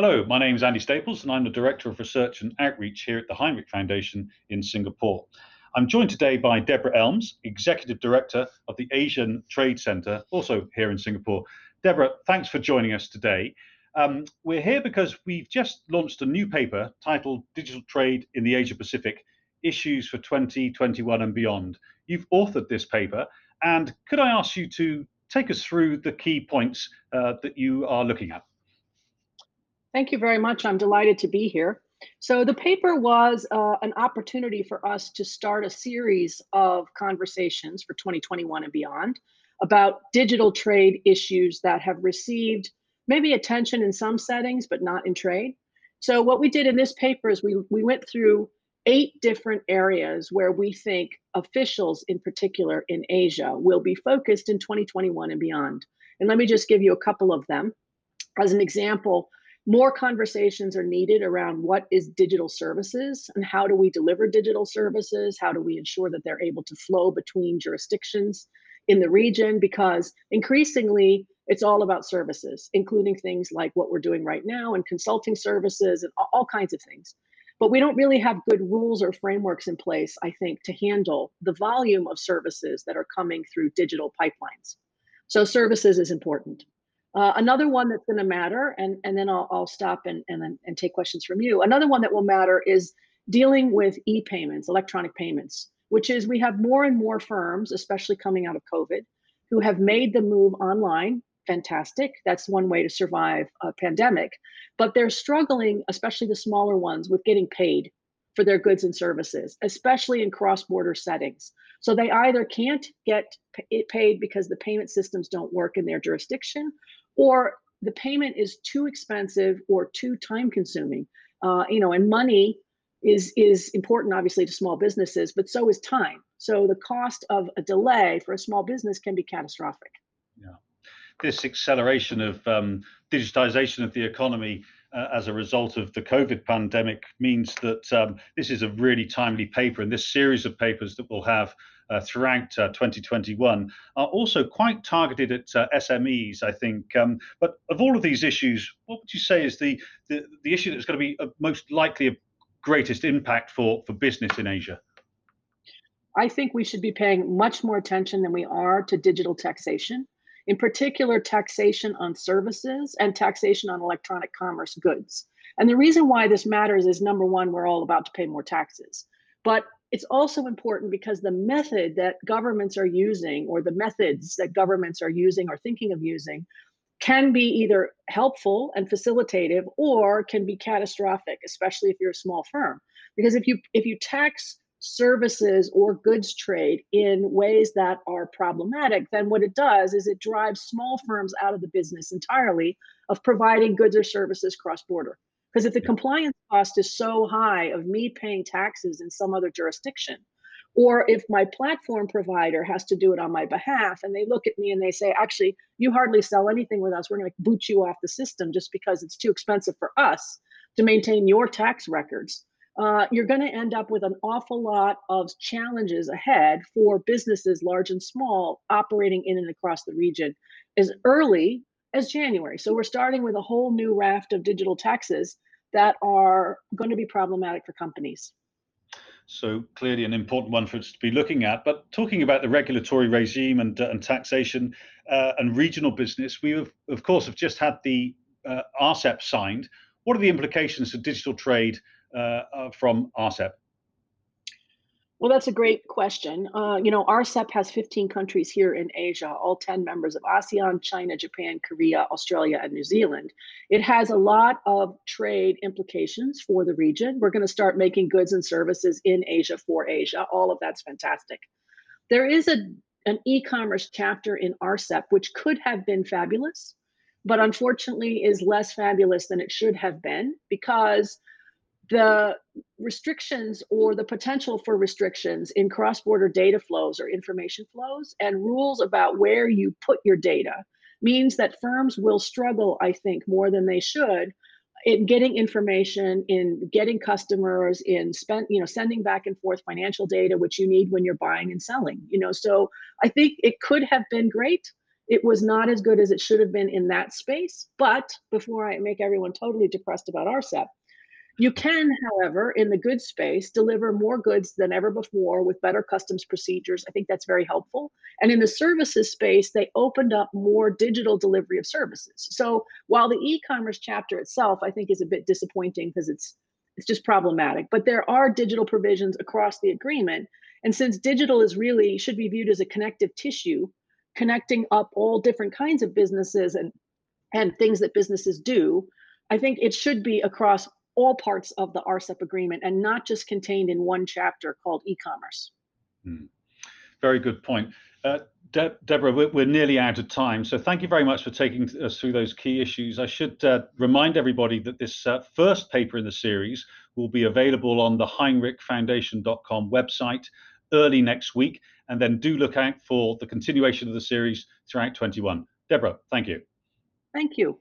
Hello, my name is Andy Staples, and I'm the Director of Research and Outreach here at the Hinrich Foundation in Singapore. I'm joined today by Deborah Elms, Executive Director of the Asian Trade Centre, also here in Singapore. Deborah, thanks for joining us today. Um, we're here because we've just launched a new paper titled Digital Trade in the Asia Pacific Issues for 2021 and Beyond. You've authored this paper, and could I ask you to take us through the key points uh, that you are looking at? Thank you very much. I'm delighted to be here. So the paper was uh, an opportunity for us to start a series of conversations for 2021 and beyond about digital trade issues that have received maybe attention in some settings, but not in trade. So what we did in this paper is we, we went through eight different areas where we think officials in particular in Asia will be focused in 2021 and beyond. And let me just give you a couple of them. As an example, more conversations are needed around what is digital services and how do we deliver digital services? How do we ensure that they're able to flow between jurisdictions in the region? Because increasingly, it's all about services, including things like what we're doing right now and consulting services and all kinds of things. But we don't really have good rules or frameworks in place, I think, to handle the volume of services that are coming through digital pipelines. So services is important. Uh, another one that's going to matter, and, and then I'll, I'll stop and, and, and take questions from you. Another one that will matter is dealing with e-payments, electronic payments, which is we have more and more firms, especially coming out of COVID, who have made the move online. Fantastic. That's one way to survive a pandemic. But they're struggling, especially the smaller ones, with getting paid for their goods and services, especially in cross border settings. So they either can't get it paid because the payment systems don't work in their jurisdiction, or the payment is too expensive or too time consuming. Uh, you know, and money is is important obviously to small businesses, but so is time. So the cost of a delay for a small business can be catastrophic. Yeah, this acceleration of um, digitization of the economy uh, as a result of the COVID pandemic means that um, this is a really timely paper, and this series of papers that we'll have uh, throughout uh, 2021 are also quite targeted at uh, SMEs, I think. Um, but of all of these issues, what would you say is the the, the issue that's going to be most likely of greatest impact for for business in Asia? I think we should be paying much more attention than we are to digital taxation in particular taxation on services and taxation on electronic commerce goods. And the reason why this matters is number one, we're all about to pay more taxes. But it's also important because the method that governments are using or the methods that governments are using or thinking of using can be either helpful and facilitative or can be catastrophic especially if you're a small firm because if you if you tax services or goods trade in ways that are problematic, then what it does is it drives small firms out of the business entirely of providing goods or services cross border. Because if the compliance cost is so high of me paying taxes in some other jurisdiction, or if my platform provider has to do it on my behalf and they look at me and they say, actually, you hardly sell anything with us, we're going to boot you off the system just because it's too expensive for us to maintain your tax records uh, you're going to end up with an awful lot of challenges ahead for businesses, large and small, operating in and across the region as early as January. So we're starting with a whole new raft of digital taxes that are going to be problematic for companies. So clearly an important one for us to be looking at. But talking about the regulatory regime and, uh, and taxation uh, and regional business, we have, of course have just had the uh, RCEP signed. What are the implications for digital trade from RCEP? Well, that's a great question. Uh, you know, RCEP has 15 countries here in Asia, all 10 members of ASEAN, China, Japan, Korea, Australia, and New Zealand. It has a lot of trade implications for the region. We're going to start making goods and services in Asia for Asia. All of that's fantastic. There is a an e-commerce chapter in RCEP, which could have been fabulous, but unfortunately is less fabulous than it should have been because the restrictions or the potential for restrictions in cross-border data flows or information flows and rules about where you put your data means that firms will struggle i think more than they should in getting information in getting customers in you know sending back and forth financial data which you need when you're buying and selling you know so i think it could have been great It was not as good as it should have been in that space. But before I make everyone totally depressed about RCEP, you can, however, in the goods space, deliver more goods than ever before with better customs procedures. I think that's very helpful. And in the services space, they opened up more digital delivery of services. So while the e-commerce chapter itself, I think, is a bit disappointing because it's it's just problematic. But there are digital provisions across the agreement. And since digital is really should be viewed as a connective tissue, connecting up all different kinds of businesses and and things that businesses do, I think it should be across all parts of the RCEP agreement and not just contained in one chapter called e-commerce. Hmm. Very good point. Uh, De Deborah, we're, we're, nearly out of time, so thank you very much for taking us through those key issues. I should uh, remind everybody that this uh, first paper in the series will be available on the hinrichfoundation.com website early next week, and then do look out for the continuation of the series throughout 21. Deborah, thank you. Thank you.